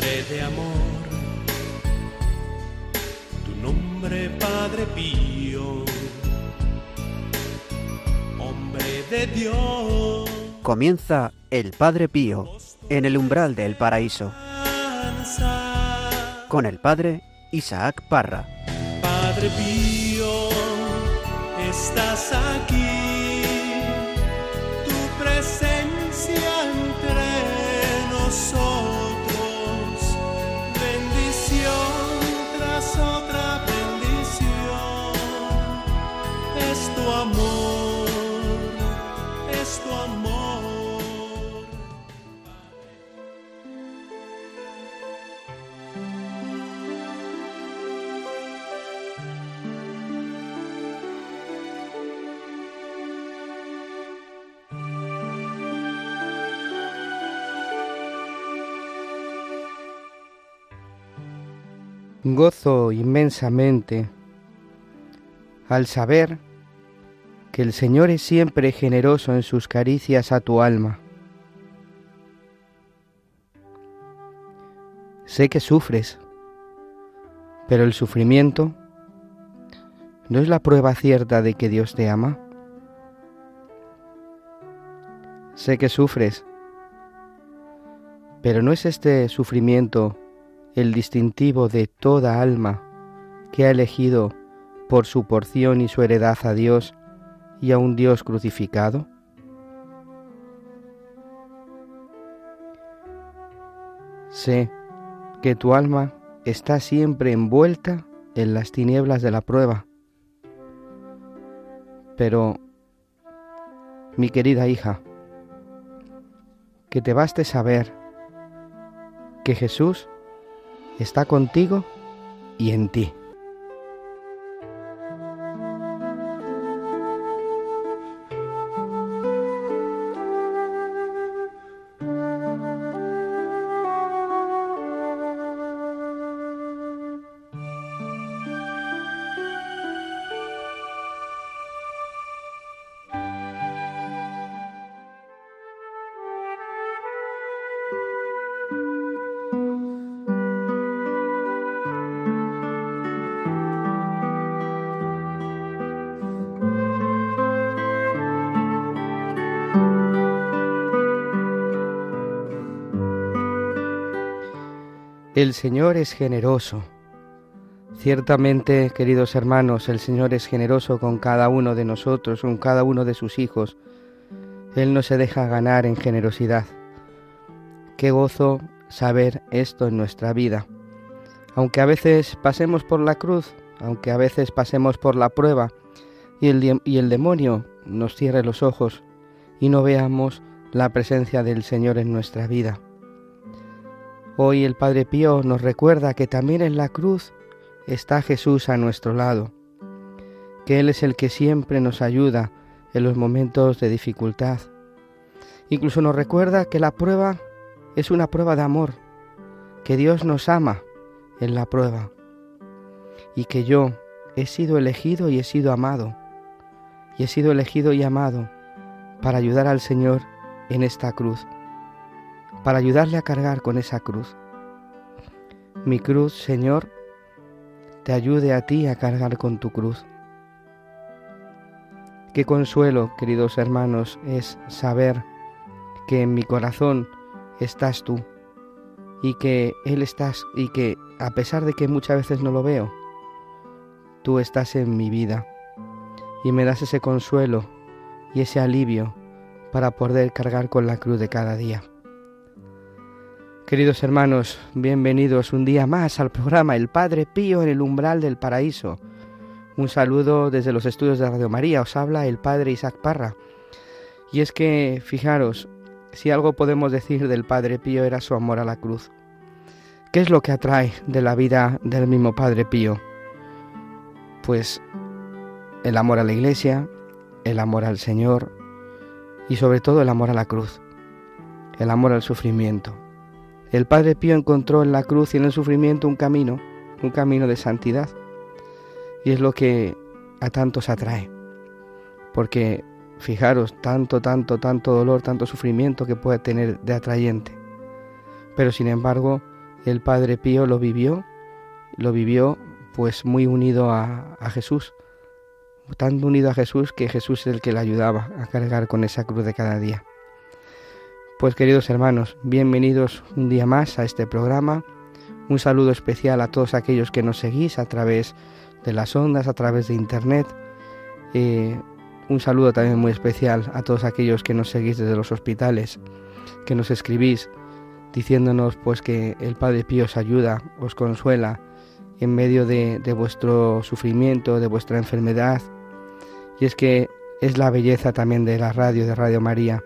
De amor, tu nombre Padre Pío, hombre de Dios. Comienza el Padre Pío en el umbral del paraíso. Con el Padre Isaac Parra. Padre Pío, Gozo inmensamente al saber que el Señor es siempre generoso en sus caricias a tu alma. Sé que sufres, pero el sufrimiento no es la prueba cierta de que Dios te ama. Sé que sufres, pero no es este sufrimiento el distintivo de toda alma que ha elegido por su porción y su heredad a Dios y a un Dios crucificado? Sé que tu alma está siempre envuelta en las tinieblas de la prueba, pero, mi querida hija, que te baste saber que Jesús está contigo y en ti. El Señor es generoso. Ciertamente, queridos hermanos, el Señor es generoso con cada uno de nosotros, con cada uno de sus hijos. Él no se deja ganar en generosidad. Qué gozo saber esto en nuestra vida. Aunque a veces pasemos por la cruz, aunque a veces pasemos por la prueba y el, y el demonio nos cierre los ojos y no veamos la presencia del Señor en nuestra vida. Hoy el Padre Pío nos recuerda que también en la cruz está Jesús a nuestro lado, que Él es el que siempre nos ayuda en los momentos de dificultad. Incluso nos recuerda que la prueba es una prueba de amor, que Dios nos ama en la prueba y que yo he sido elegido y he sido amado, y he sido elegido y amado para ayudar al Señor en esta cruz para ayudarle a cargar con esa cruz. Mi cruz, Señor, te ayude a ti a cargar con tu cruz. Qué consuelo, queridos hermanos, es saber que en mi corazón estás tú y que Él estás y que a pesar de que muchas veces no lo veo, tú estás en mi vida y me das ese consuelo y ese alivio para poder cargar con la cruz de cada día. Queridos hermanos, bienvenidos un día más al programa El Padre Pío en el umbral del paraíso. Un saludo desde los estudios de Radio María, os habla el Padre Isaac Parra. Y es que, fijaros, si algo podemos decir del Padre Pío era su amor a la cruz. ¿Qué es lo que atrae de la vida del mismo Padre Pío? Pues el amor a la Iglesia, el amor al Señor y sobre todo el amor a la cruz, el amor al sufrimiento. El Padre Pío encontró en la cruz y en el sufrimiento un camino, un camino de santidad. Y es lo que a tantos atrae. Porque fijaros, tanto, tanto, tanto dolor, tanto sufrimiento que puede tener de atrayente. Pero sin embargo, el Padre Pío lo vivió, lo vivió pues muy unido a, a Jesús, tan unido a Jesús que Jesús es el que le ayudaba a cargar con esa cruz de cada día. Pues queridos hermanos, bienvenidos un día más a este programa. Un saludo especial a todos aquellos que nos seguís a través de las ondas, a través de internet. Eh, un saludo también muy especial a todos aquellos que nos seguís desde los hospitales, que nos escribís diciéndonos pues que el Padre Pío os ayuda, os consuela en medio de, de vuestro sufrimiento, de vuestra enfermedad. Y es que es la belleza también de la radio, de Radio María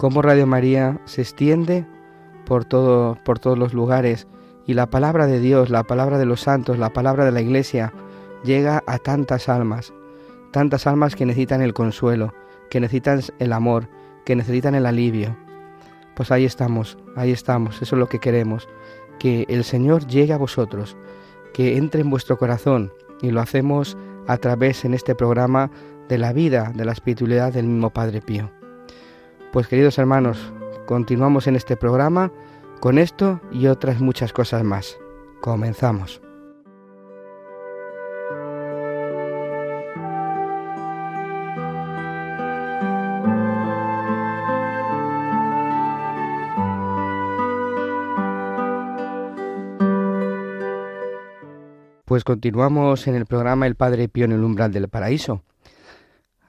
cómo Radio María se extiende por, todo, por todos los lugares y la palabra de Dios, la palabra de los santos, la palabra de la Iglesia llega a tantas almas, tantas almas que necesitan el consuelo, que necesitan el amor, que necesitan el alivio. Pues ahí estamos, ahí estamos, eso es lo que queremos, que el Señor llegue a vosotros, que entre en vuestro corazón y lo hacemos a través en este programa de la vida, de la espiritualidad del mismo Padre Pío. Pues queridos hermanos, continuamos en este programa con esto y otras muchas cosas más. Comenzamos. Pues continuamos en el programa El Padre Pío en el umbral del paraíso.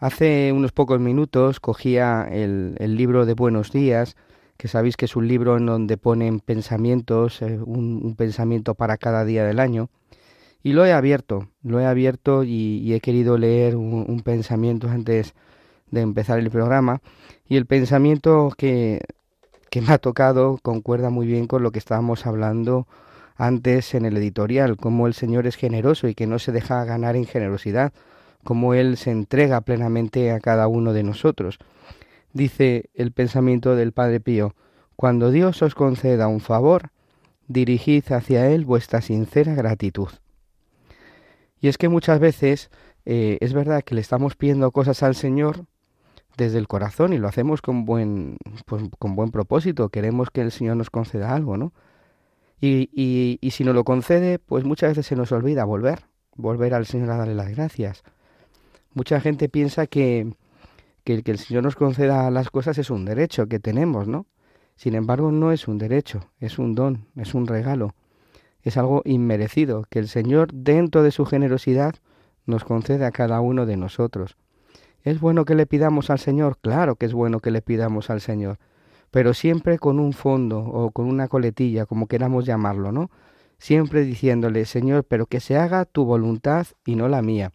Hace unos pocos minutos cogía el, libro de Buenos Días, que sabéis que es un libro en donde ponen pensamientos, eh, un, pensamiento para cada día del año, y lo he abierto, lo he abierto y, he querido leer un, pensamiento antes de empezar el programa, y el pensamiento que, que me ha tocado concuerda muy bien con lo que estábamos hablando antes en el editorial, cómo el Señor es generoso y que no se deja ganar en generosidad como Él se entrega plenamente a cada uno de nosotros. Dice el pensamiento del Padre Pío, cuando Dios os conceda un favor, dirigid hacia Él vuestra sincera gratitud. Y es que muchas veces eh, es verdad que le estamos pidiendo cosas al Señor desde el corazón y lo hacemos con buen, pues, con buen propósito, queremos que el Señor nos conceda algo, ¿no? Y, y, y si nos lo concede, pues muchas veces se nos olvida volver, volver al Señor a darle las gracias. Mucha gente piensa que, que, que el Señor nos conceda las cosas es un derecho que tenemos, ¿no? Sin embargo, no es un derecho, es un don, es un regalo, es algo inmerecido que el Señor, dentro de su generosidad, nos concede a cada uno de nosotros. ¿Es bueno que le pidamos al Señor? Claro que es bueno que le pidamos al Señor, pero siempre con un fondo o con una coletilla, como queramos llamarlo, ¿no? Siempre diciéndole, Señor, pero que se haga tu voluntad y no la mía.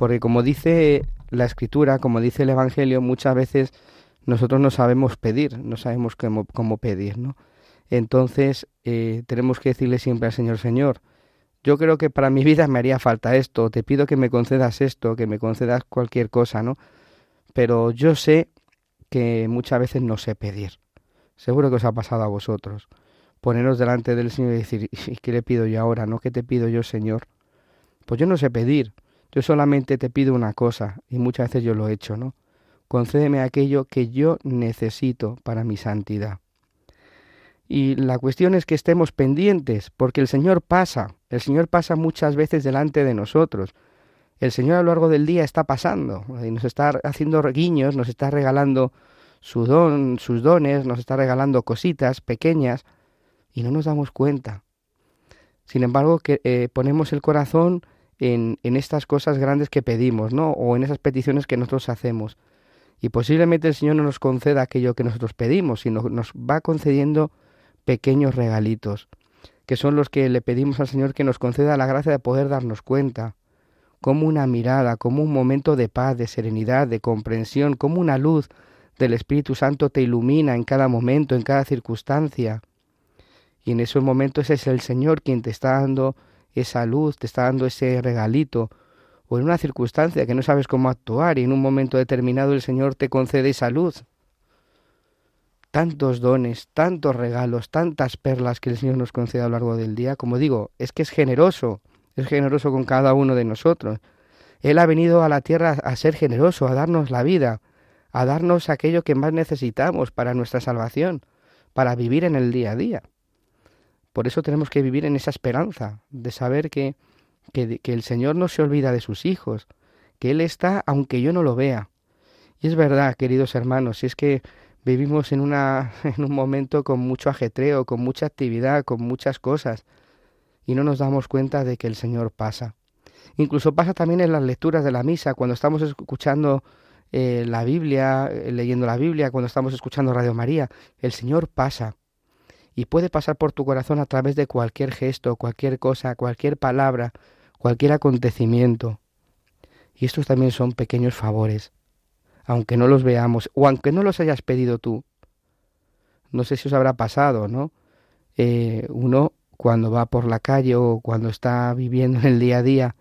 Porque como dice la escritura, como dice el Evangelio, muchas veces nosotros no sabemos pedir, no sabemos cómo, cómo pedir, ¿no? Entonces eh, tenemos que decirle siempre al Señor, Señor, yo creo que para mi vida me haría falta esto, te pido que me concedas esto, que me concedas cualquier cosa, ¿no? Pero yo sé que muchas veces no sé pedir. Seguro que os ha pasado a vosotros. Poneros delante del Señor y decir, ¿y qué le pido yo ahora? ¿No? ¿Qué te pido yo, Señor? Pues yo no sé pedir. Yo solamente te pido una cosa, y muchas veces yo lo he hecho, ¿no? Concédeme aquello que yo necesito para mi santidad. Y la cuestión es que estemos pendientes, porque el Señor pasa, el Señor pasa muchas veces delante de nosotros. El Señor a lo largo del día está pasando, y nos está haciendo guiños, nos está regalando sus dones, nos está regalando cositas pequeñas, y no nos damos cuenta. Sin embargo, que eh, ponemos el corazón en, estas cosas grandes que pedimos, ¿no? O en esas peticiones que nosotros hacemos. Y posiblemente el Señor no nos conceda aquello que nosotros pedimos, sino nos va concediendo pequeños regalitos, que son los que le pedimos al Señor que nos conceda la gracia de poder darnos cuenta, como una mirada, como un momento de paz, de serenidad, de comprensión, como una luz del Espíritu Santo te ilumina en cada momento, en cada circunstancia. Y en esos momentos es el Señor quien te está dando esa luz, te está dando ese regalito, o en una circunstancia que no sabes cómo actuar y en un momento determinado el Señor te concede esa luz. Tantos dones, tantos regalos, tantas perlas que el Señor nos concede a lo largo del día, como digo, es que es generoso, es generoso con cada uno de nosotros. Él ha venido a la tierra a ser generoso, a darnos la vida, a darnos aquello que más necesitamos para nuestra salvación, para vivir en el día a día. Por eso tenemos que vivir en esa esperanza de saber que, que, el Señor no se olvida de sus hijos, que Él está aunque yo no lo vea. Y es verdad, queridos hermanos, es que vivimos en, una, en un momento con mucho ajetreo, con mucha actividad, con muchas cosas, y no nos damos cuenta de que el Señor pasa. Incluso pasa también en las lecturas de la misa, cuando estamos escuchando eh, la Biblia, eh, leyendo la Biblia, cuando estamos escuchando Radio María, el Señor pasa. Y puede pasar por tu corazón a través de cualquier gesto, cualquier cosa, cualquier palabra, cualquier acontecimiento. Y estos también son pequeños favores, aunque no los veamos o aunque no los hayas pedido tú. No sé si os habrá pasado, ¿no? Eh, uno cuando va por la calle o cuando está viviendo en el día a día,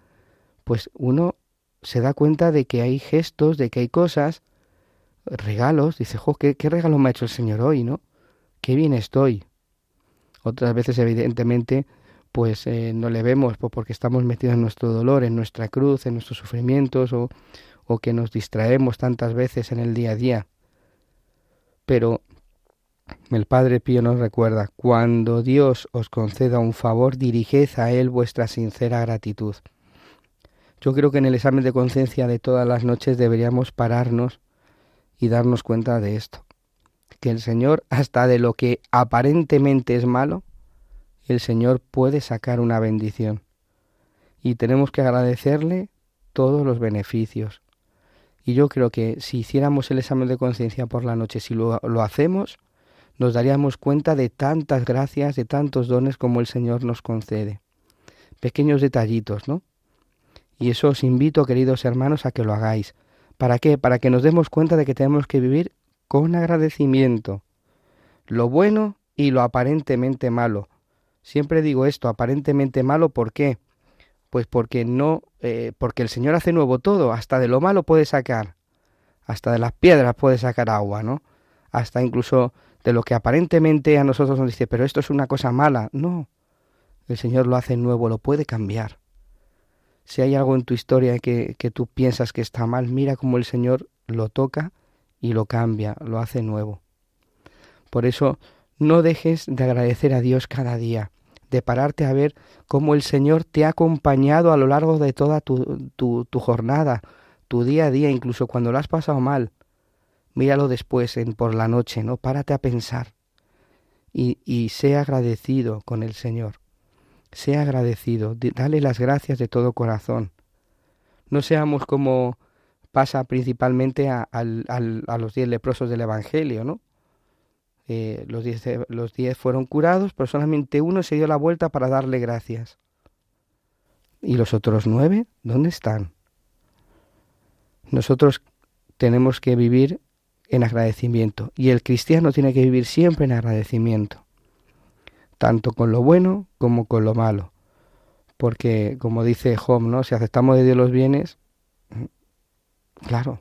pues uno se da cuenta de que hay gestos, de que hay cosas, regalos, dice, jo, ¿qué, regalo me ha hecho el Señor hoy, no? Qué bien estoy. Otras veces, evidentemente, pues eh, no le vemos pues, porque estamos metidos en nuestro dolor, en nuestra cruz, en nuestros sufrimientos o, o que nos distraemos tantas veces en el día a día. Pero el Padre Pío nos recuerda, cuando Dios os conceda un favor, diriged a Él vuestra sincera gratitud. Yo creo que en el examen de conciencia de todas las noches deberíamos pararnos y darnos cuenta de esto, que el Señor, hasta de lo que aparentemente es malo, el Señor puede sacar una bendición. Y tenemos que agradecerle todos los beneficios. Y yo creo que si hiciéramos el examen de conciencia por la noche, si lo, hacemos, nos daríamos cuenta de tantas gracias, de tantos dones como el Señor nos concede. Pequeños detallitos, ¿no? Y eso os invito, queridos hermanos, a que lo hagáis. ¿Para qué? Para que nos demos cuenta de que tenemos que vivir con agradecimiento. Lo bueno y lo aparentemente malo. Siempre digo esto, aparentemente malo, ¿por qué? Pues porque no, eh, porque el Señor hace nuevo todo, hasta de lo malo puede sacar, hasta de las piedras puede sacar agua, ¿no? Hasta incluso de lo que aparentemente a nosotros nos dice, pero esto es una cosa mala. No, el Señor lo hace nuevo, lo puede cambiar. Si hay algo en tu historia que, que tú piensas que está mal, mira cómo el Señor lo toca y lo cambia, lo hace nuevo. Por eso, no dejes de agradecer a Dios cada día, de pararte a ver cómo el Señor te ha acompañado a lo largo de toda tu, tu, jornada, tu día a día, incluso cuando lo has pasado mal. Míralo después en, por la noche, ¿no? Párate a pensar y, y sea agradecido con el Señor sea agradecido, dale las gracias de todo corazón. No seamos como pasa principalmente a, los diez leprosos del Evangelio, ¿no? Eh, los, diez, los diez fueron curados, pero solamente uno se dio la vuelta para darle gracias. ¿Y los otros nueve? ¿Dónde están? Nosotros tenemos que vivir en agradecimiento y el cristiano tiene que vivir siempre en agradecimiento tanto con lo bueno como con lo malo. Porque, como dice Job, ¿no? Si aceptamos de Dios los bienes, claro,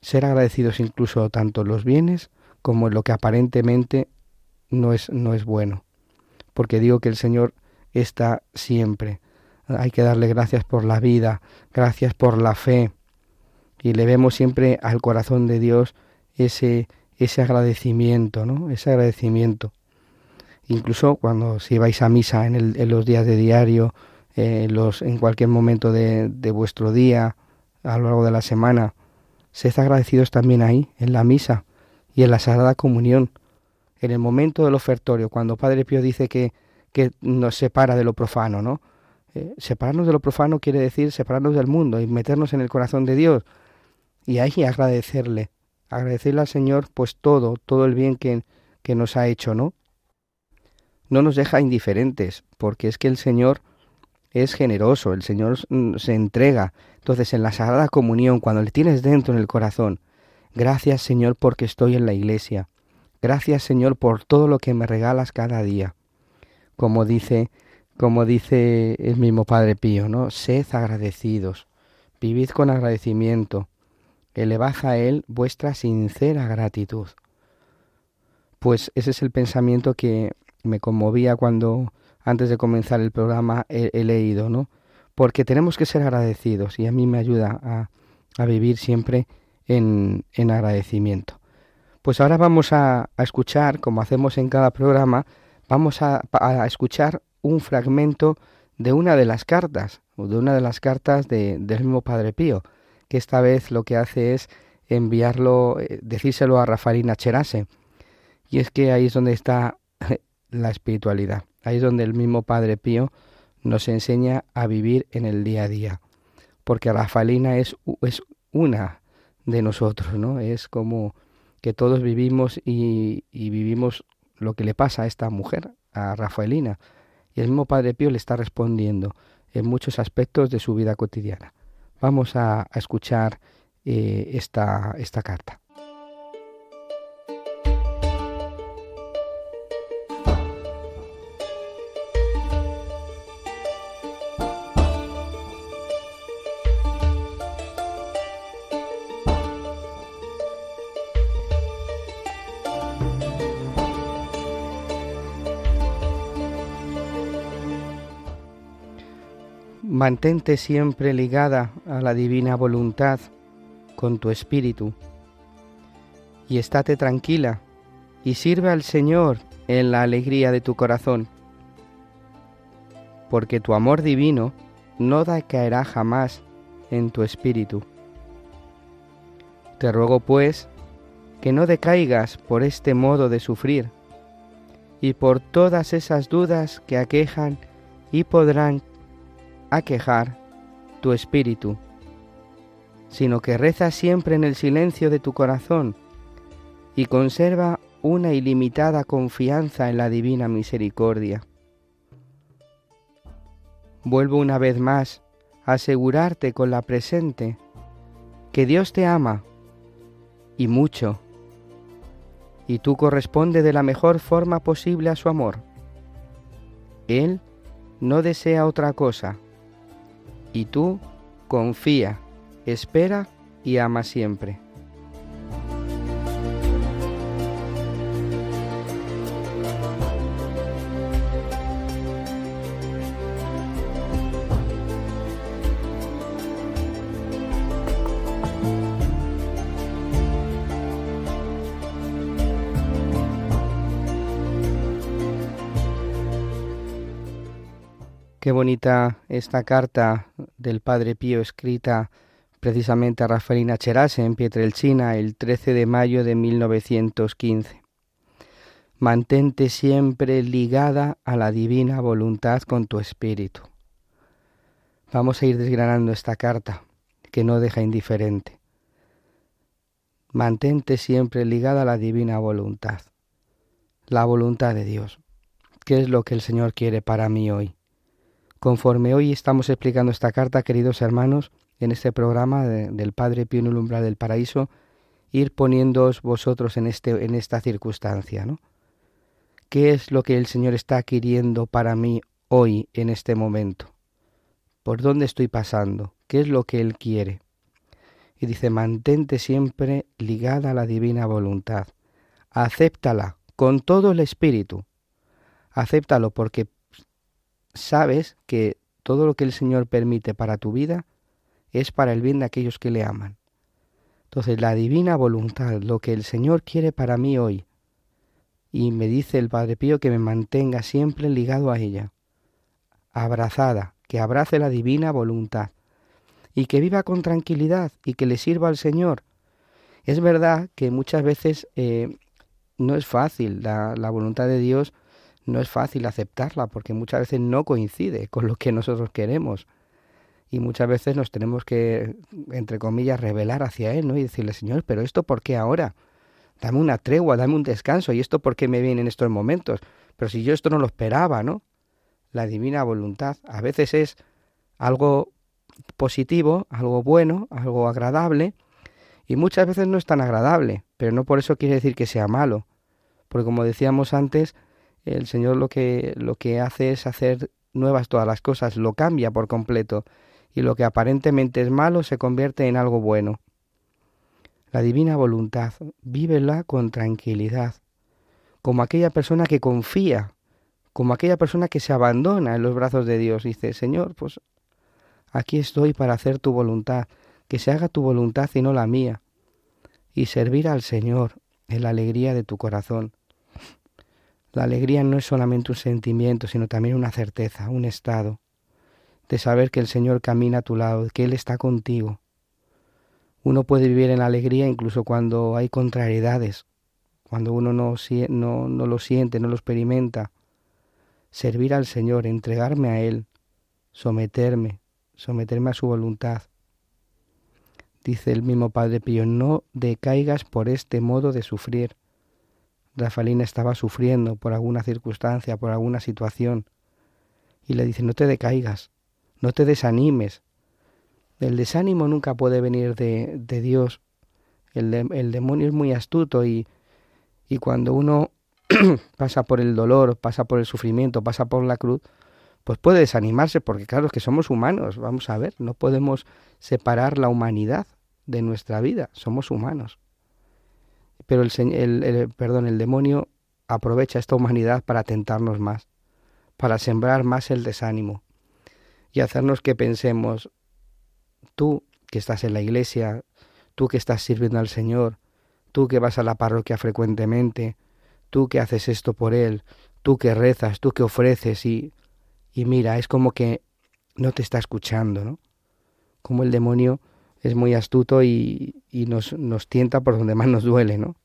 ser agradecidos incluso tanto en los bienes como en lo que aparentemente no es, no es bueno. Porque digo que el Señor está siempre. Hay que darle gracias por la vida, gracias por la fe. Y le vemos siempre al corazón de Dios ese, ese agradecimiento, ¿no? Ese agradecimiento. Incluso cuando si vais a misa en, el, en los días de diario, eh, en cualquier momento de, vuestro día, a lo largo de la semana, sed agradecidos también ahí, en la misa y en la Sagrada Comunión. En el momento del ofertorio, cuando Padre Pío dice que, que nos separa de lo profano, ¿no? Eh, separarnos de lo profano quiere decir separarnos del mundo y meternos en el corazón de Dios. Y ahí agradecerle, agradecerle al Señor pues todo, todo el bien que, que nos ha hecho, ¿no? no nos deja indiferentes, porque es que el Señor es generoso, el Señor se entrega. Entonces, en la Sagrada Comunión, cuando le tienes dentro en el corazón, gracias Señor porque estoy en la iglesia. Gracias Señor por todo lo que me regalas cada día. Como dice, como dice el mismo Padre Pío, ¿no? Sed agradecidos, vivid con agradecimiento, elevad a Él vuestra sincera gratitud. Pues ese es el pensamiento que me conmovía cuando antes de comenzar el programa he, leído, ¿no? Porque tenemos que ser agradecidos y a mí me ayuda a, a vivir siempre en, en, agradecimiento. Pues ahora vamos a, a, escuchar, como hacemos en cada programa, vamos a, escuchar un fragmento de una de las cartas, de una de las cartas del mismo Padre Pío, que esta vez lo que hace es enviarlo, eh, decírselo a Rafaelina Cherase. Y es que ahí es donde está la espiritualidad. Ahí es donde el mismo Padre Pío nos enseña a vivir en el día a día. Porque Rafaelina es, es una de nosotros, ¿no? Es como que todos vivimos y, y vivimos lo que le pasa a esta mujer, a Rafaelina. Y el mismo Padre Pío le está respondiendo en muchos aspectos de su vida cotidiana. Vamos a, escuchar eh, esta, esta carta. Mantente siempre ligada a la divina voluntad con tu espíritu y estate tranquila y sirve al Señor en la alegría de tu corazón, porque tu amor divino no decaerá jamás en tu espíritu. Te ruego pues que no decaigas por este modo de sufrir y por todas esas dudas que aquejan y podrán a quejar tu espíritu, sino que reza siempre en el silencio de tu corazón y conserva una ilimitada confianza en la divina misericordia. Vuelvo una vez más a asegurarte con la presente que Dios te ama y mucho, y tú corresponde de la mejor forma posible a su amor. Él no desea otra cosa y tú confía, espera y ama siempre. Qué bonita esta carta del Padre Pío escrita precisamente a Rafaelina Cherase en Pietrelcina el 13 de mayo de 1915. Mantente siempre ligada a la divina voluntad con tu espíritu. Vamos a ir desgranando esta carta que no deja indiferente. Mantente siempre ligada a la divina voluntad, la voluntad de Dios. ¿Qué es lo que el Señor quiere para mí hoy? Conforme hoy estamos explicando esta carta, queridos hermanos, en este programa del Padre Pío en el umbral del paraíso, ir poniéndoos vosotros en, este, en esta circunstancia, ¿no? ¿Qué es lo que el Señor está queriendo para mí hoy, en este momento? ¿Por dónde estoy pasando? ¿Qué es lo que Él quiere? Y dice, mantente siempre ligada a la divina voluntad. Acéptala con todo el espíritu. Acéptalo porque sabes que todo lo que el Señor permite para tu vida es para el bien de aquellos que le aman. Entonces la divina voluntad, lo que el Señor quiere para mí hoy, y me dice el Padre Pío que me mantenga siempre ligado a ella, abrazada, que abrace la divina voluntad, y que viva con tranquilidad y que le sirva al Señor. Es verdad que muchas veces eh, no es fácil la, la voluntad de Dios no es fácil aceptarla porque muchas veces no coincide con lo que nosotros queremos. Y muchas veces nos tenemos que, entre comillas, revelar hacia Él, ¿no? Y decirle, Señor, pero esto por qué ahora? Dame una tregua, dame un descanso. ¿Y esto por qué me viene en estos momentos? Pero si yo esto no lo esperaba, ¿no? La divina voluntad a veces es algo positivo, algo bueno, algo agradable, y muchas veces no es tan agradable, pero no por eso quiere decir que sea malo. Porque como decíamos antes, el Señor lo que, lo que hace es hacer nuevas todas las cosas, lo cambia por completo, y lo que aparentemente es malo se convierte en algo bueno. La divina voluntad, vívela con tranquilidad, como aquella persona que confía, como aquella persona que se abandona en los brazos de Dios. Dice, Señor, pues aquí estoy para hacer tu voluntad, que se haga tu voluntad y no la mía, y servir al Señor en la alegría de tu corazón. La alegría no es solamente un sentimiento, sino también una certeza, un estado, de saber que el Señor camina a tu lado, que Él está contigo. Uno puede vivir en alegría incluso cuando hay contrariedades, cuando uno no, no, no lo siente, no lo experimenta. Servir al Señor, entregarme a Él, someterme, someterme a su voluntad. Dice el mismo Padre Pío, no decaigas por este modo de sufrir. Rafaelina estaba sufriendo por alguna circunstancia, por alguna situación, y le dice, no te decaigas, no te desanimes. El desánimo nunca puede venir de, de Dios. El, el, demonio es muy astuto y, y cuando uno pasa por el dolor, pasa por el sufrimiento, pasa por la cruz, pues puede desanimarse porque claro es que somos humanos, vamos a ver, no podemos separar la humanidad de nuestra vida, somos humanos. Pero el, el, perdón, el demonio aprovecha esta humanidad para tentarnos más, para sembrar más el desánimo y hacernos que pensemos, tú que estás en la iglesia, tú que estás sirviendo al Señor, tú que vas a la parroquia frecuentemente, tú que haces esto por Él, tú que rezas, tú que ofreces y, y mira, es como que no te está escuchando, ¿no? Como el demonio es muy astuto y, y nos, nos tienta por donde más nos duele, ¿no?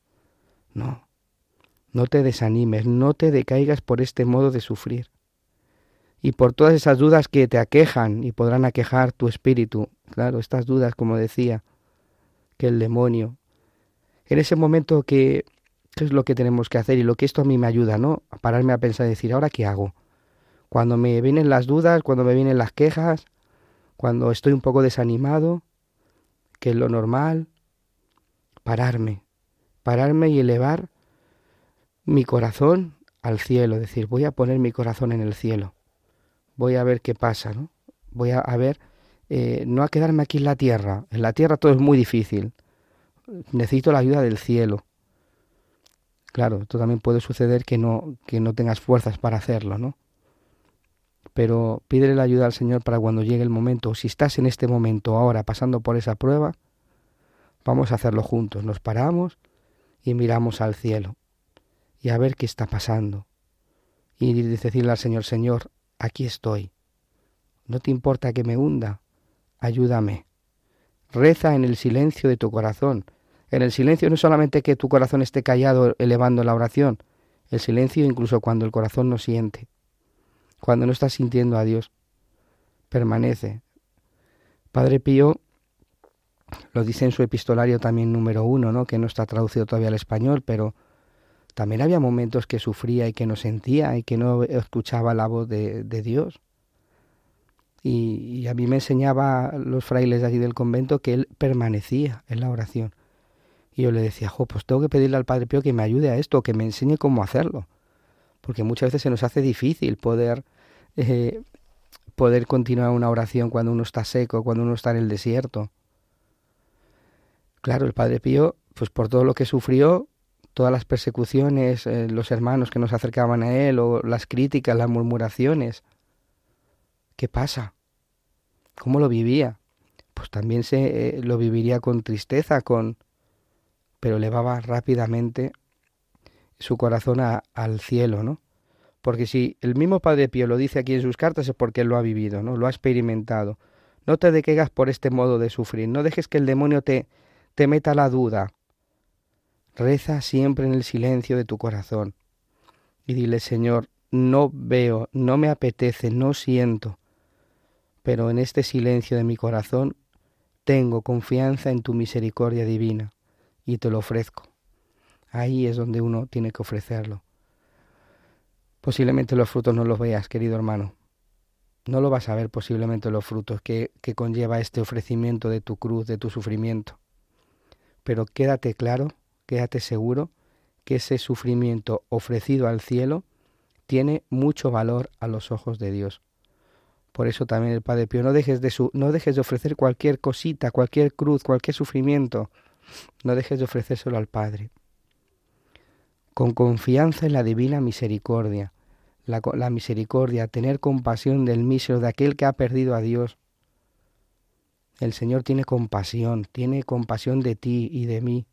No, no te desanimes, no te decaigas por este modo de sufrir y por todas esas dudas que te aquejan y podrán aquejar tu espíritu. Claro, estas dudas, como decía, que el demonio. En ese momento que qué es lo que tenemos que hacer y lo que esto a mí me ayuda, ¿no? A pararme a pensar y decir, ¿ahora qué hago? Cuando me vienen las dudas, cuando me vienen las quejas, cuando estoy un poco desanimado, que es lo normal, pararme, pararme y elevar mi corazón al cielo, decir, voy a poner mi corazón en el cielo voy a ver qué pasa, ¿no? Voy a, ver, eh, no a quedarme aquí en la tierra. En la tierra todo es muy difícil. Necesito la ayuda del cielo. Claro, esto también puede suceder que no, que no tengas fuerzas para hacerlo, ¿no? Pero pídele la ayuda al Señor para cuando llegue el momento. Si estás en este momento ahora pasando por esa prueba, vamos a hacerlo juntos. Nos paramos y miramos al cielo y a ver qué está pasando. Y decirle al Señor, Señor, aquí estoy. No te importa que me hunda, ayúdame. Reza en el silencio de tu corazón. En el silencio no solamente que tu corazón esté callado elevando la oración, el silencio incluso cuando el corazón no siente, cuando no estás sintiendo a Dios, permanece. Padre Pío lo dice en su epistolario también número uno, ¿no? que no está traducido todavía al español, pero también había momentos que sufría y que no sentía y que no escuchaba la voz de, Dios. Y, a mí me enseñaba los frailes de allí del convento que él permanecía en la oración. Y yo le decía, jo, pues tengo que pedirle al Padre Pío que me ayude a esto, que me enseñe cómo hacerlo. Porque muchas veces se nos hace difícil poder, eh, poder continuar una oración cuando uno está seco, cuando uno está en el desierto. Claro, el Padre Pío, pues por todo lo que sufrió, todas las persecuciones, eh, los hermanos que nos acercaban a él, o las críticas, las murmuraciones. ¿Qué pasa? ¿Cómo lo vivía? Pues también se eh, lo viviría con tristeza, con pero elevaba rápidamente su corazón al cielo, ¿no? Porque si el mismo Padre Pío lo dice aquí en sus cartas es porque él lo ha vivido, ¿no? Lo ha experimentado. No te dequegas por este modo de sufrir, no dejes que el demonio te, te meta la duda, Reza siempre en el silencio de tu corazón y dile, Señor, no veo, no me apetece, no siento, pero en este silencio de mi corazón tengo confianza en tu misericordia divina y te lo ofrezco. Ahí es donde uno tiene que ofrecerlo. Posiblemente los frutos no los veas, querido hermano. No lo vas a ver posiblemente los frutos que, que conlleva este ofrecimiento de tu cruz, de tu sufrimiento. Pero quédate claro quédate seguro que ese sufrimiento ofrecido al cielo tiene mucho valor a los ojos de Dios. Por eso también el Padre Pío, no dejes de, su, no dejes de ofrecer cualquier cosita, cualquier cruz, cualquier sufrimiento, no dejes de ofrecérselo al Padre. Con confianza en la divina misericordia, la, misericordia, tener compasión del mísero, de aquel que ha perdido a Dios. El Señor tiene compasión, tiene compasión de ti y de mí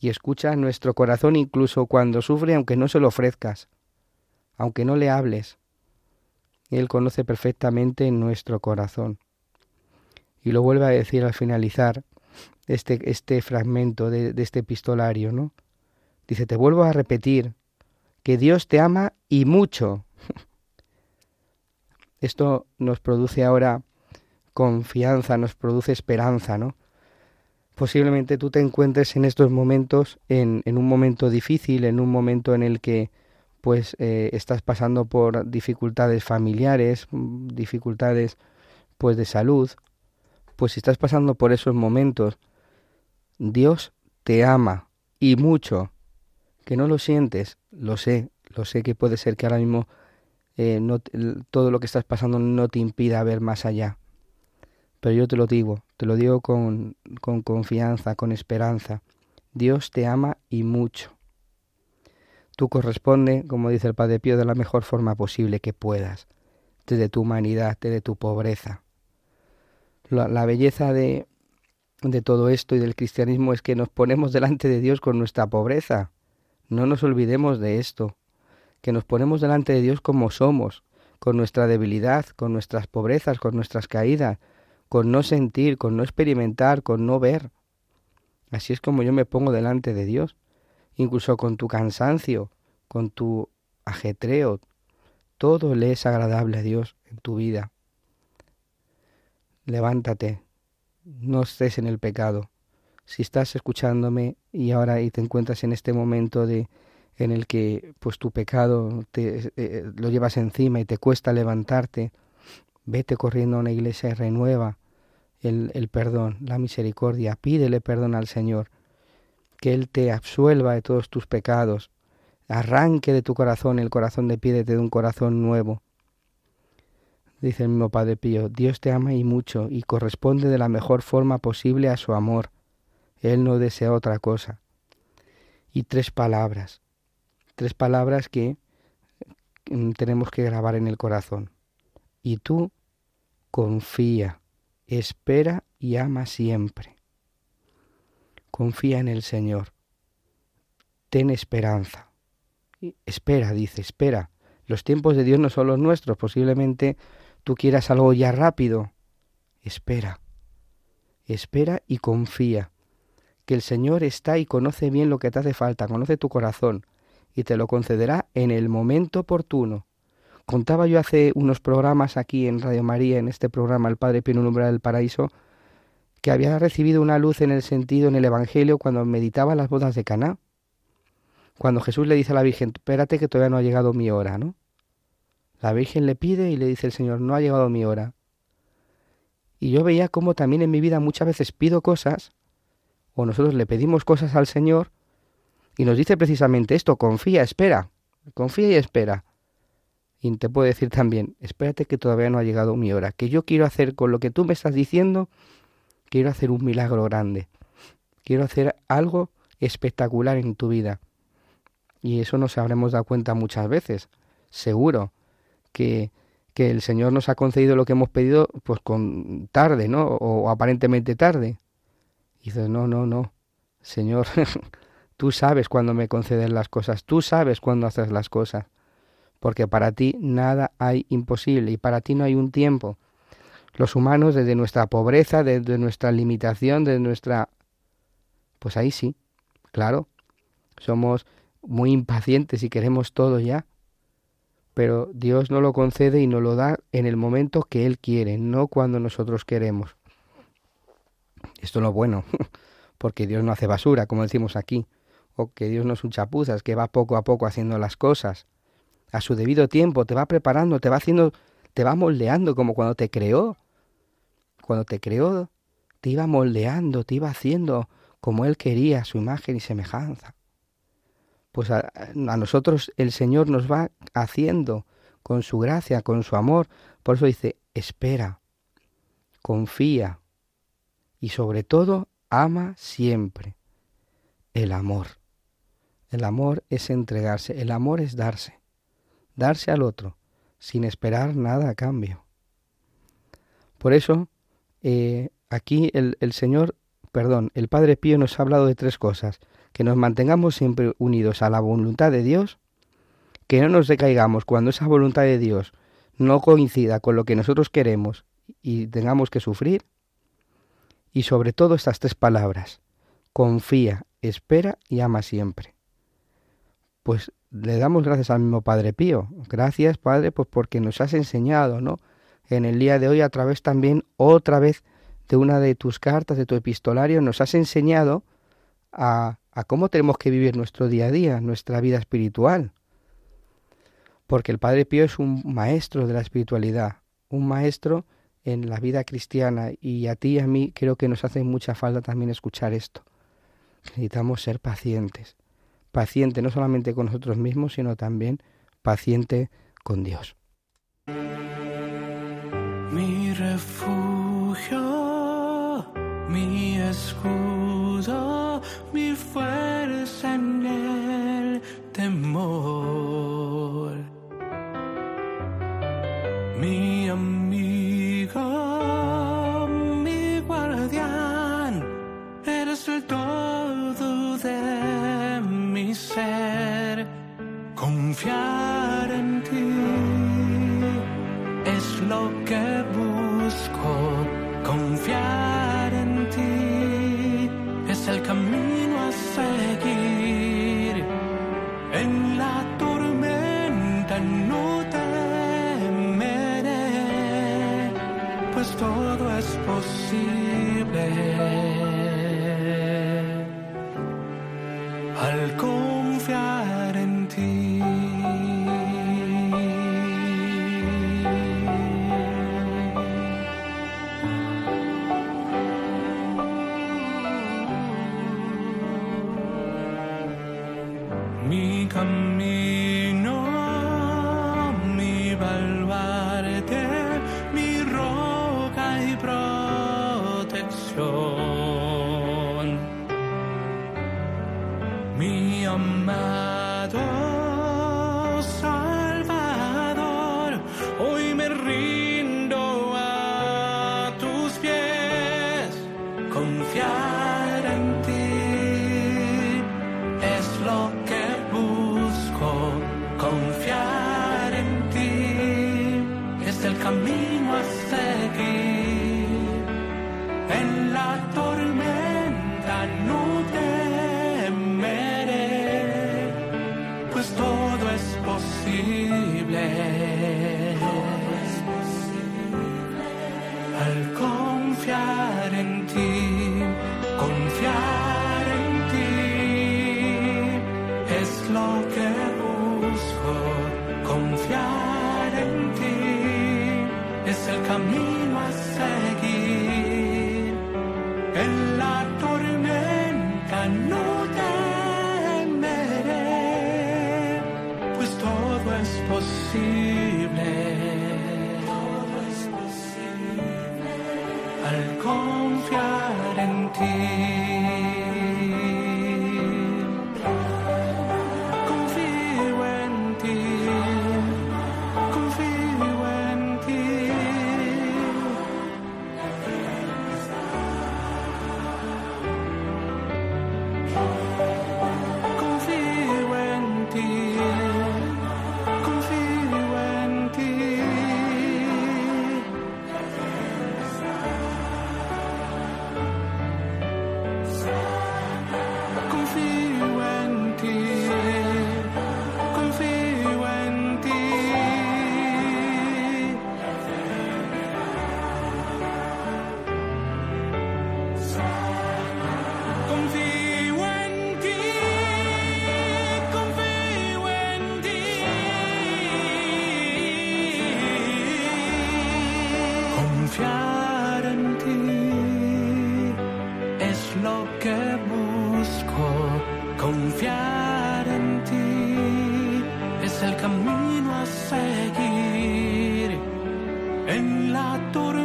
y escucha nuestro corazón incluso cuando sufre aunque no se lo ofrezcas. aunque no le hables. Él conoce perfectamente nuestro corazón. Y lo vuelve a decir al finalizar este, este fragmento de, de este epistolario, ¿no? Dice, te vuelvo a repetir que Dios te ama y mucho. Esto nos produce ahora confianza, nos produce esperanza, ¿no? Posiblemente tú te encuentres en estos momentos, en, en un momento difícil, en un momento en el que pues eh, estás pasando por dificultades familiares, dificultades pues de salud, pues si estás pasando por esos momentos, Dios te ama y mucho, que no lo sientes, lo sé, lo sé que puede ser que ahora mismo eh, todo lo que estás pasando no te impida ver más allá. Pero yo te lo digo, te lo digo con, con confianza, con esperanza. Dios te ama y mucho. Tú corresponde, como dice el Padre Pío, de la mejor forma posible que puedas, desde tu humanidad, desde tu pobreza. La, la belleza de, de todo esto y del cristianismo es que nos ponemos delante de Dios con nuestra pobreza. No nos olvidemos de esto que nos ponemos delante de Dios como somos, con nuestra debilidad, con nuestras pobrezas, con nuestras caídas, con no sentir, con no experimentar, con no ver. Así es como yo me pongo delante de Dios, incluso con tu cansancio, con tu ajetreo, todo le es agradable a Dios en tu vida. Levántate, no estés en el pecado. Si estás escuchándome y ahora y te encuentras en este momento de en el que pues tu pecado te, eh, lo llevas encima y te cuesta levantarte, vete corriendo a una iglesia y renueva el, el perdón, la misericordia, pídele perdón al Señor, que Él te absuelva de todos tus pecados, arranque de tu corazón el corazón de pídete de un corazón nuevo. Dice el mismo Padre Pío, Dios te ama y mucho y corresponde de la mejor forma posible a su amor. Él no desea otra cosa. Y tres palabras, tres palabras que mm, tenemos que grabar en el corazón. Y tú confía, espera y ama siempre. Confía en el Señor. Ten esperanza. Espera, dice, espera. Los tiempos de Dios no son los nuestros. Posiblemente tú quieras algo ya rápido. Espera. Espera y confía. Que el Señor está y conoce bien lo que te hace falta, conoce tu corazón y te lo concederá en el momento oportuno. Contaba yo hace unos programas aquí en Radio María, en este programa El Padre Pino Umbral del Paraíso, que había recibido una luz en el sentido en el Evangelio cuando meditaba las bodas de Caná. Cuando Jesús le dice a la Virgen, espérate que todavía no ha llegado mi hora, ¿no? La Virgen le pide y le dice el Señor, no ha llegado mi hora. Y yo veía cómo también en mi vida muchas veces pido cosas, o nosotros le pedimos cosas al Señor, y nos dice precisamente esto, confía, espera, confía y espera. Y te puedo decir también, espérate que todavía no ha llegado mi hora, que yo quiero hacer con lo que tú me estás diciendo, quiero hacer un milagro grande, quiero hacer algo espectacular en tu vida. Y eso nos habremos dado cuenta muchas veces, seguro, que, que el Señor nos ha concedido lo que hemos pedido pues con tarde, ¿no? O, aparentemente tarde. Y dices, no, no, no, Señor, Tú sabes cuándo me concedes las cosas, tú sabes cuándo haces las cosas, porque para ti nada hay imposible y para ti no hay un tiempo. Los humanos, desde nuestra pobreza, desde nuestra limitación, desde nuestra... Pues ahí sí, claro, somos muy impacientes y queremos todo ya, pero Dios no lo concede y nos lo da en el momento que Él quiere, no cuando nosotros queremos. Esto es lo bueno, porque Dios no hace basura, como decimos aquí o que Dios no es un chapuzas, que va poco a poco haciendo las cosas. A su debido tiempo te va preparando, te va haciendo, te va moldeando como cuando te creó. Cuando te creó, te iba moldeando, te iba haciendo como Él quería, su imagen y semejanza. Pues a, a nosotros el Señor nos va haciendo con su gracia, con su amor. Por eso dice, espera, confía y sobre todo ama siempre el amor. El amor es entregarse, el amor es darse, darse al otro, sin esperar nada a cambio. Por eso, eh, aquí el, el Señor, perdón, el Padre Pío nos ha hablado de tres cosas, que nos mantengamos siempre unidos a la voluntad de Dios, que no nos decaigamos cuando esa voluntad de Dios no coincida con lo que nosotros queremos y tengamos que sufrir. Y sobre todo estas tres palabras, confía, espera y ama siempre. Pues le damos gracias al mismo Padre Pío. Gracias, Padre, pues porque nos has enseñado, ¿no? En el día de hoy, a través también, otra vez, de una de tus cartas, de tu epistolario, nos has enseñado a, a cómo tenemos que vivir nuestro día a día, nuestra vida espiritual. Porque el Padre Pío es un maestro de la espiritualidad, un maestro en la vida cristiana y a ti y a mí creo que nos hace mucha falta también escuchar esto. Necesitamos ser pacientes, paciente no solamente con nosotros mismos, sino también paciente con Dios. Mi refugio, mi escudo, mi fuerza en el temor. En la tormenta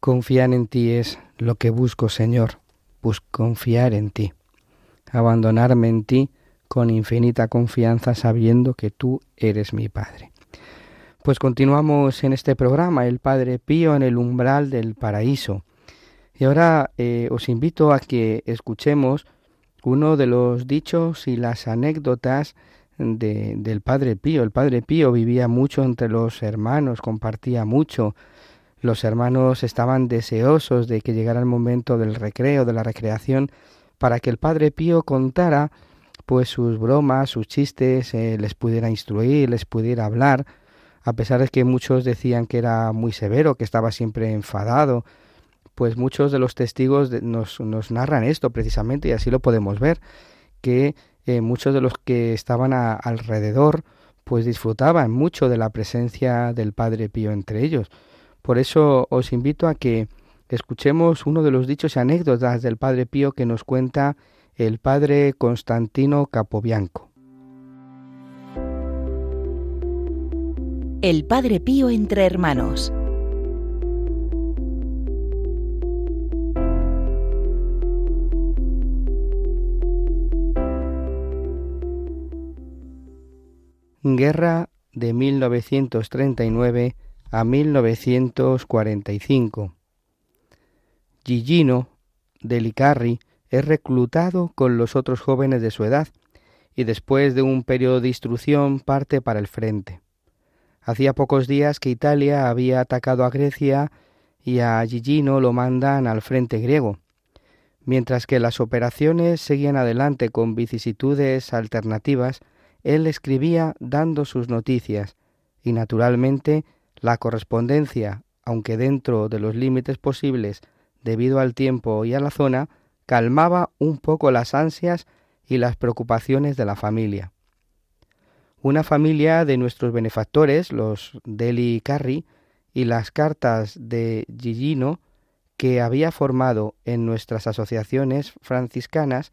Confiar en ti es lo que busco, Señor, pues confiar en ti, abandonarme en ti con infinita confianza sabiendo que tú eres mi Padre. Pues continuamos en este programa, el Padre Pío en el umbral del paraíso. Y ahora eh, os invito a que escuchemos uno de los dichos y las anécdotas de, del Padre Pío. El Padre Pío vivía mucho entre los hermanos, compartía mucho, los hermanos estaban deseosos de que llegara el momento del recreo, de la recreación, para que el Padre Pío contara pues sus bromas, sus chistes, eh, les pudiera instruir, les pudiera hablar, a pesar de que muchos decían que era muy severo, que estaba siempre enfadado, pues muchos de los testigos nos, nos, narran esto precisamente y así lo podemos ver, que eh, muchos de los que estaban alrededor pues disfrutaban mucho de la presencia del Padre Pío entre ellos. Por eso os invito a que escuchemos uno de los dichos y anécdotas del Padre Pío que nos cuenta el Padre Constantino Capobianco. El Padre Pío entre hermanos. Guerra de 1939 a 1945. Gigino de Licarri es reclutado con los otros jóvenes de su edad y después de un periodo de instrucción parte para el frente. Hacía pocos días que Italia había atacado a Grecia y a Gigino lo mandan al frente griego. Mientras que las operaciones seguían adelante con vicisitudes alternativas, él escribía dando sus noticias y naturalmente la correspondencia, aunque dentro de los límites posibles debido al tiempo y a la zona, calmaba un poco las ansias y las preocupaciones de la familia. Una familia de nuestros benefactores, los Deli Carri, y las cartas de Gigino que había formado en nuestras asociaciones franciscanas,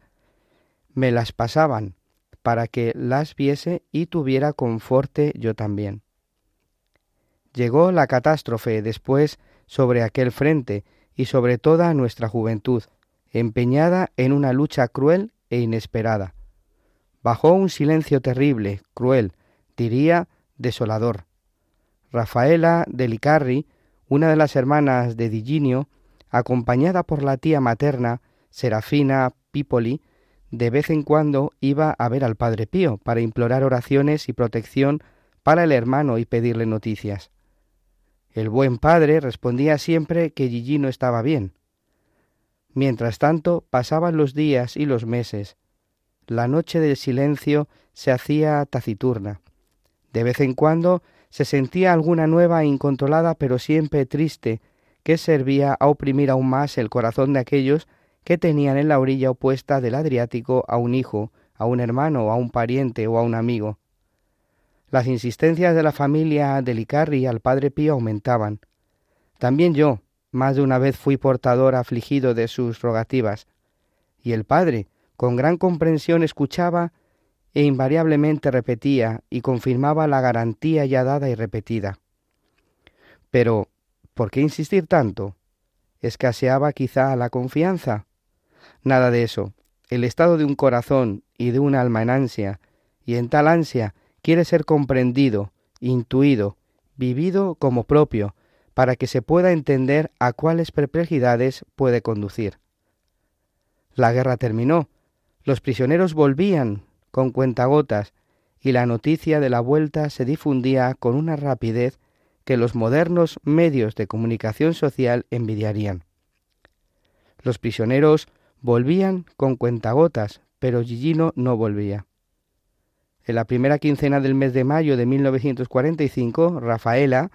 me las pasaban para que las viese y tuviera conforte yo también. Llegó la catástrofe después sobre aquel frente y sobre toda nuestra juventud, empeñada en una lucha cruel e inesperada. Bajó un silencio terrible, cruel, diría desolador. Rafaela de Licarri, una de las hermanas de Diginio, acompañada por la tía materna, Serafina Pipoli, de vez en cuando iba a ver al Padre Pío para implorar oraciones y protección para el hermano y pedirle noticias. El buen padre respondía siempre que Gigi no estaba bien. Mientras tanto pasaban los días y los meses. La noche del silencio se hacía taciturna. De vez en cuando se sentía alguna nueva e incontrolada pero siempre triste que servía a oprimir aún más el corazón de aquellos que tenían en la orilla opuesta del Adriático a un hijo, a un hermano, a un pariente o a un amigo. Las insistencias de la familia de Licarri al padre Pío aumentaban. También yo, más de una vez fui portador afligido de sus rogativas, y el padre, con gran comprensión, escuchaba e invariablemente repetía y confirmaba la garantía ya dada y repetida. Pero, ¿por qué insistir tanto? ¿Escaseaba quizá la confianza? Nada de eso. El estado de un corazón y de un alma en ansia, y en tal ansia quiere ser comprendido, intuido, vivido como propio, para que se pueda entender a cuáles perplejidades puede conducir. La guerra terminó, los prisioneros volvían con cuentagotas, y la noticia de la vuelta se difundía con una rapidez que los modernos medios de comunicación social envidiarían. Los prisioneros volvían con cuentagotas, pero Gigino no volvía. En la primera quincena del mes de mayo de 1945, Rafaela,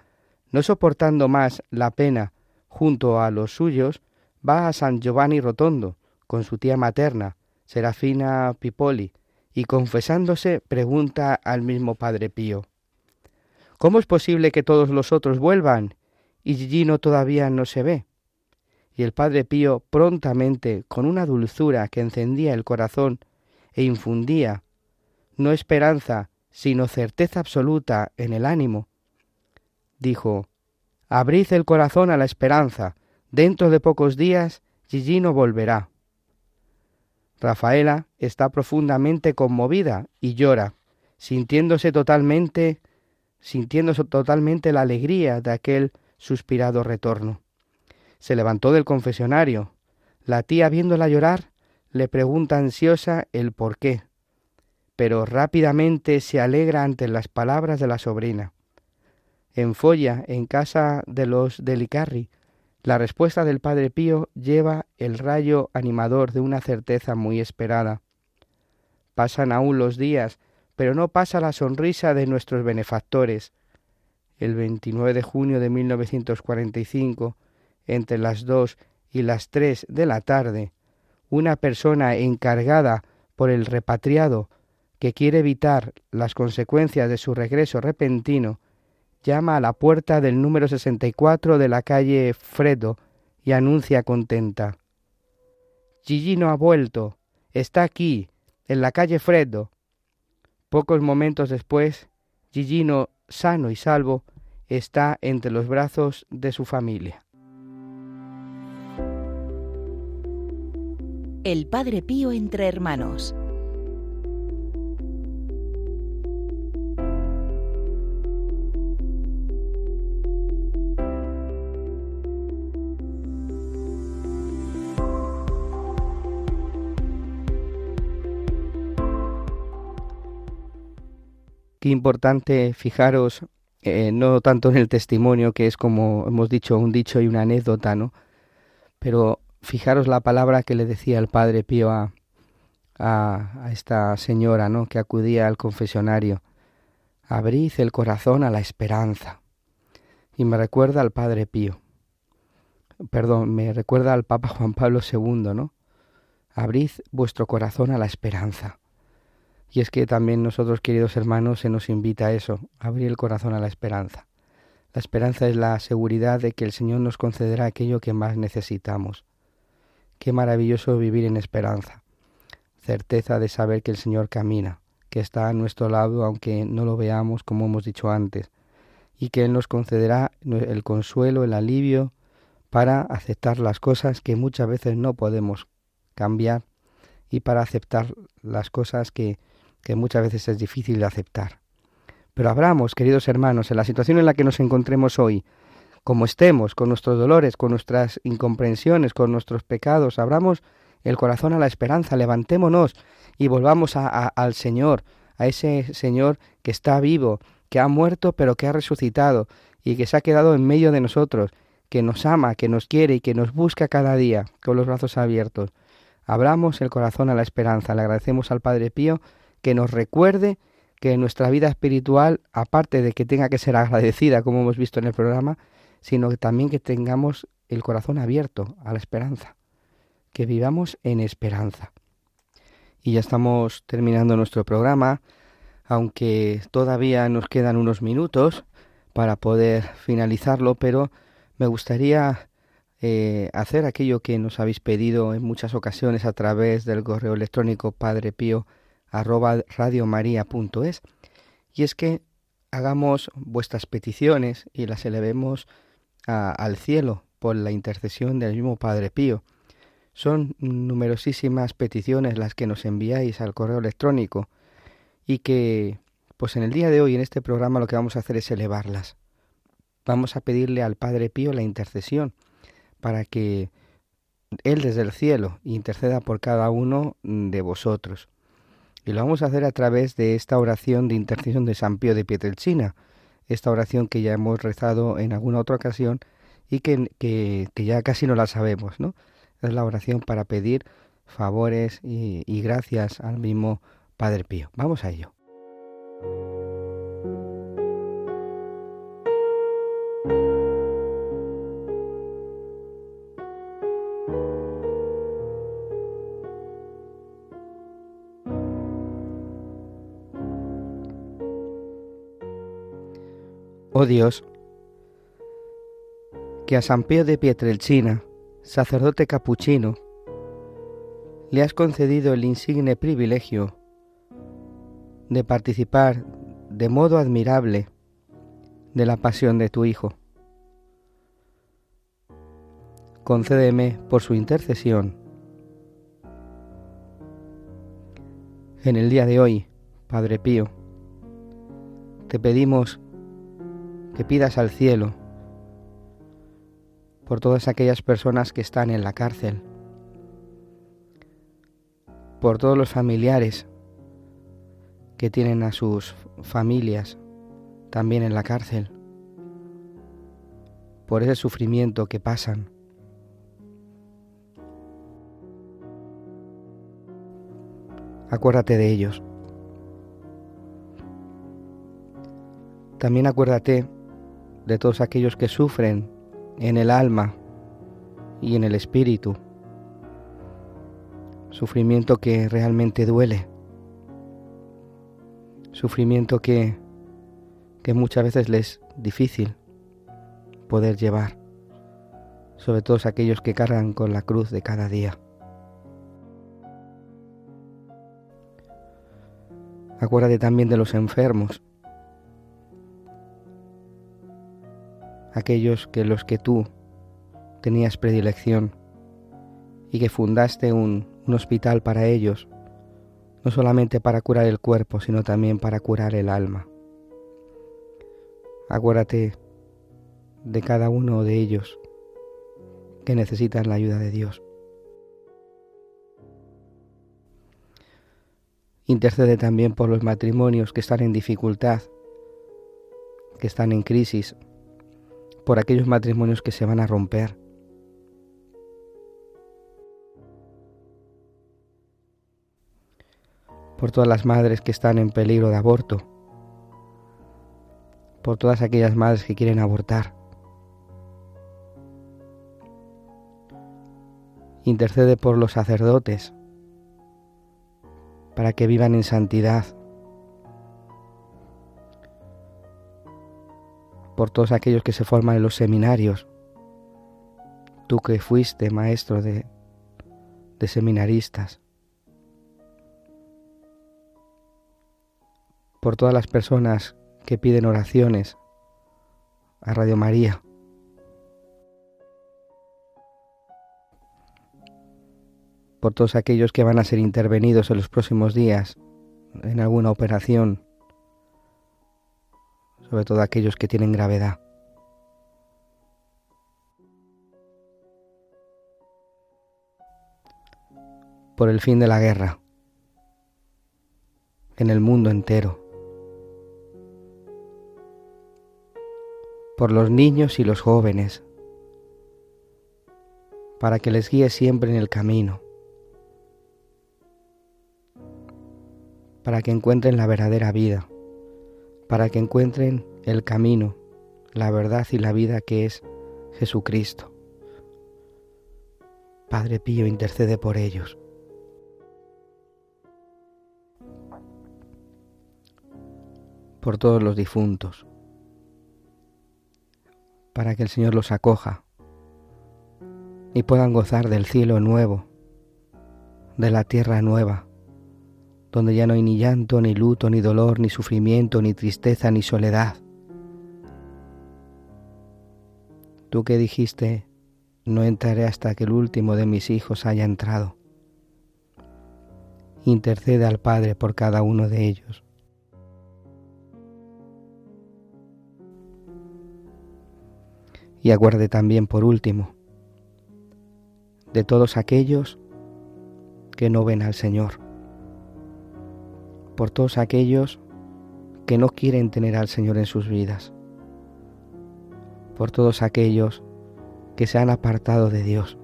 no soportando más la pena junto a los suyos, va a San Giovanni Rotondo con su tía materna, Serafina Pipoli, y confesándose pregunta al mismo Padre Pío, ¿Cómo es posible que todos los otros vuelvan y Gigino todavía no se ve? Y el padre Pío prontamente, con una dulzura que encendía el corazón e infundía no esperanza, sino certeza absoluta en el ánimo, dijo, Abrid el corazón a la esperanza, dentro de pocos días Gigino volverá. Rafaela está profundamente conmovida y llora, sintiéndose totalmente, sintiéndose totalmente la alegría de aquel suspirado retorno. Se levantó del confesionario. La tía, viéndola llorar, le pregunta ansiosa el por qué, pero rápidamente se alegra ante las palabras de la sobrina. En Folla, en casa de los Delicarri, la respuesta del Padre Pío lleva el rayo animador de una certeza muy esperada. Pasan aún los días, pero no pasa la sonrisa de nuestros benefactores. El 29 de junio de 1945, entre las dos y las tres de la tarde, una persona encargada por el repatriado que quiere evitar las consecuencias de su regreso repentino llama a la puerta del número 64 de la calle Fredo y anuncia contenta. Gigino ha vuelto. Está aquí, en la calle Fredo. Pocos momentos después, Gigino, sano y salvo, está entre los brazos de su familia. El Padre Pío entre hermanos. Qué importante fijaros, eh, no tanto en el testimonio, que es como hemos dicho, un dicho y una anécdota, ¿no? Pero fijaros la palabra que le decía el padre Pío a, a, esta señora, ¿no? Que acudía al confesionario. Abrid el corazón a la esperanza. Y me recuerda al padre Pío. Perdón, me recuerda al Papa Juan Pablo II, ¿no? Abrid vuestro corazón a la esperanza. Y es que también nosotros, queridos hermanos, se nos invita a eso, a abrir el corazón a la esperanza. La esperanza es la seguridad de que el Señor nos concederá aquello que más necesitamos. Qué maravilloso vivir en esperanza. Certeza de saber que el Señor camina, que está a nuestro lado aunque no lo veamos como hemos dicho antes, y que Él nos concederá el consuelo, el alivio para aceptar las cosas que muchas veces no podemos cambiar y para aceptar las cosas que que muchas veces es difícil de aceptar. Pero abramos, queridos hermanos, en la situación en la que nos encontremos hoy, como estemos, con nuestros dolores, con nuestras incomprensiones, con nuestros pecados, abramos el corazón a la esperanza, levantémonos y volvamos a, al Señor, a ese Señor que está vivo, que ha muerto pero que ha resucitado y que se ha quedado en medio de nosotros, que nos ama, que nos quiere y que nos busca cada día con los brazos abiertos. Abramos el corazón a la esperanza. Le agradecemos al Padre Pío que nos recuerde que nuestra vida espiritual, aparte de que tenga que ser agradecida, como hemos visto en el programa, sino que también que tengamos el corazón abierto a la esperanza, que vivamos en esperanza. Y ya estamos terminando nuestro programa, aunque todavía nos quedan unos minutos para poder finalizarlo, pero me gustaría eh, hacer aquello que nos habéis pedido en muchas ocasiones a través del correo electrónico Padre Pío arroba radiomaria.es y es que hagamos vuestras peticiones y las elevemos al cielo por la intercesión del mismo Padre Pío. Son numerosísimas peticiones las que nos enviáis al correo electrónico y que pues en el día de hoy en este programa lo que vamos a hacer es elevarlas. Vamos a pedirle al Padre Pío la intercesión para que Él desde el cielo interceda por cada uno de vosotros. Y lo vamos a hacer a través de esta oración de intercesión de San Pío de Pietrelcina, esta oración que ya hemos rezado en alguna otra ocasión y que, que, ya casi no la sabemos, ¿no? Es la oración para pedir favores y, y gracias al mismo Padre Pío. Vamos a ello. Dios, que a San Pío de Pietrelcina, sacerdote capuchino, le has concedido el insigne privilegio de participar de modo admirable de la pasión de tu Hijo. Concédeme por su intercesión. En el día de hoy, Padre Pío, te pedimos que pidas al cielo por todas aquellas personas que están en la cárcel, por todos los familiares que tienen a sus familias también en la cárcel, por ese sufrimiento que pasan. Acuérdate de ellos. También acuérdate de todos aquellos que sufren en el alma y en el espíritu. Sufrimiento que realmente duele. Sufrimiento que, que muchas veces les es difícil poder llevar. Sobre todo aquellos que cargan con la cruz de cada día. Acuérdate también de los enfermos aquellos que los que tú tenías predilección y que fundaste un, un hospital para ellos, no solamente para curar el cuerpo, sino también para curar el alma. Acuérdate de cada uno de ellos que necesitan la ayuda de Dios. Intercede también por los matrimonios que están en dificultad, que están en crisis, por aquellos matrimonios que se van a romper. Por todas las madres que están en peligro de aborto. Por todas aquellas madres que quieren abortar. Intercede por los sacerdotes para que vivan en santidad por todos aquellos que se forman en los seminarios. Tú que fuiste maestro de, de seminaristas. Por todas las personas que piden oraciones a Radio María. Por todos aquellos que van a ser intervenidos en los próximos días en alguna operación sobre todo aquellos que tienen gravedad. Por el fin de la guerra en el mundo entero. Por los niños y los jóvenes, para que les guíe siempre en el camino, para que encuentren la verdadera vida para que encuentren el camino, la verdad y la vida que es Jesucristo. Padre Pío, intercede por ellos. Por todos los difuntos, para que el Señor los acoja y puedan gozar del cielo nuevo, de la tierra nueva, donde ya no hay ni llanto, ni luto, ni dolor, ni sufrimiento, ni tristeza, ni soledad. Tú que dijiste, no entraré hasta que el último de mis hijos haya entrado. Intercede al Padre por cada uno de ellos. Y aguarde también por último de todos aquellos que no ven al Señor por todos aquellos que no quieren tener al Señor en sus vidas, por todos aquellos que se han apartado de Dios.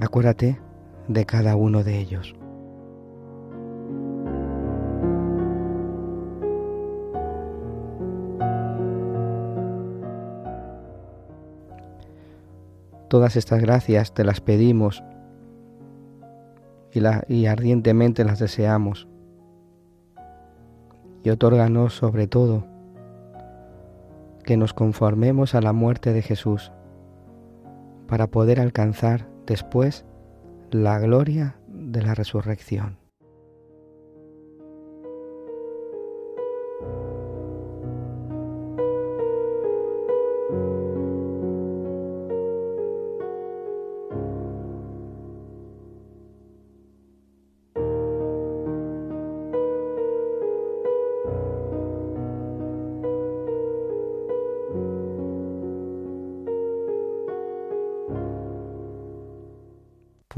Acuérdate de cada uno de ellos. Todas estas gracias te las pedimos y, ardientemente las deseamos. Y otórganos sobre todo que nos conformemos a la muerte de Jesús para poder alcanzar después la gloria de la resurrección.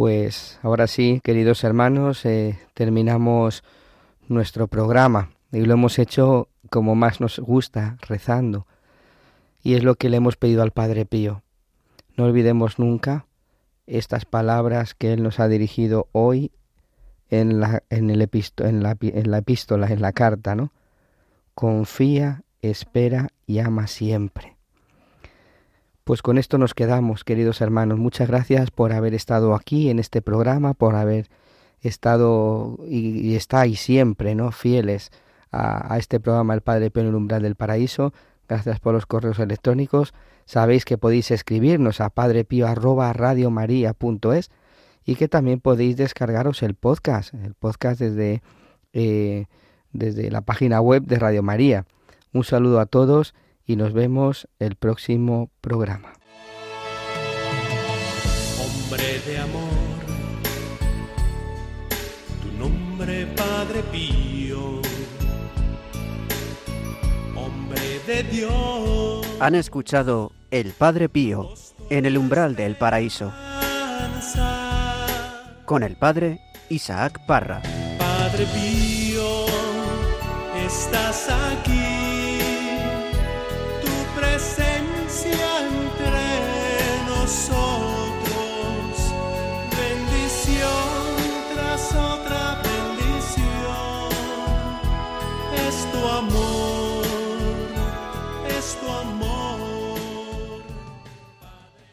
Pues ahora sí, queridos hermanos, eh, terminamos nuestro programa y lo hemos hecho como más nos gusta, rezando. Y es lo que le hemos pedido al Padre Pío. No olvidemos nunca estas palabras que Él nos ha dirigido hoy en la, en el en la, en la epístola, en la carta, ¿no? Confía, espera y ama siempre. Pues con esto nos quedamos, queridos hermanos. Muchas gracias por haber estado aquí en este programa, por haber estado y, estáis siempre, ¿no? Fieles a, este programa El Padre Pío umbral del paraíso. Gracias por los correos electrónicos. Sabéis que podéis escribirnos a padrepío@radiomaria.es y que también podéis descargaros el podcast, el podcast desde eh, desde la página web de Radio María. Un saludo a todos y nos vemos el próximo programa. Hombre de amor, tu nombre Padre Pío, hombre de Dios. Han escuchado El Padre Pío en el umbral del paraíso con el Padre Isaac Parra. Padre Pío,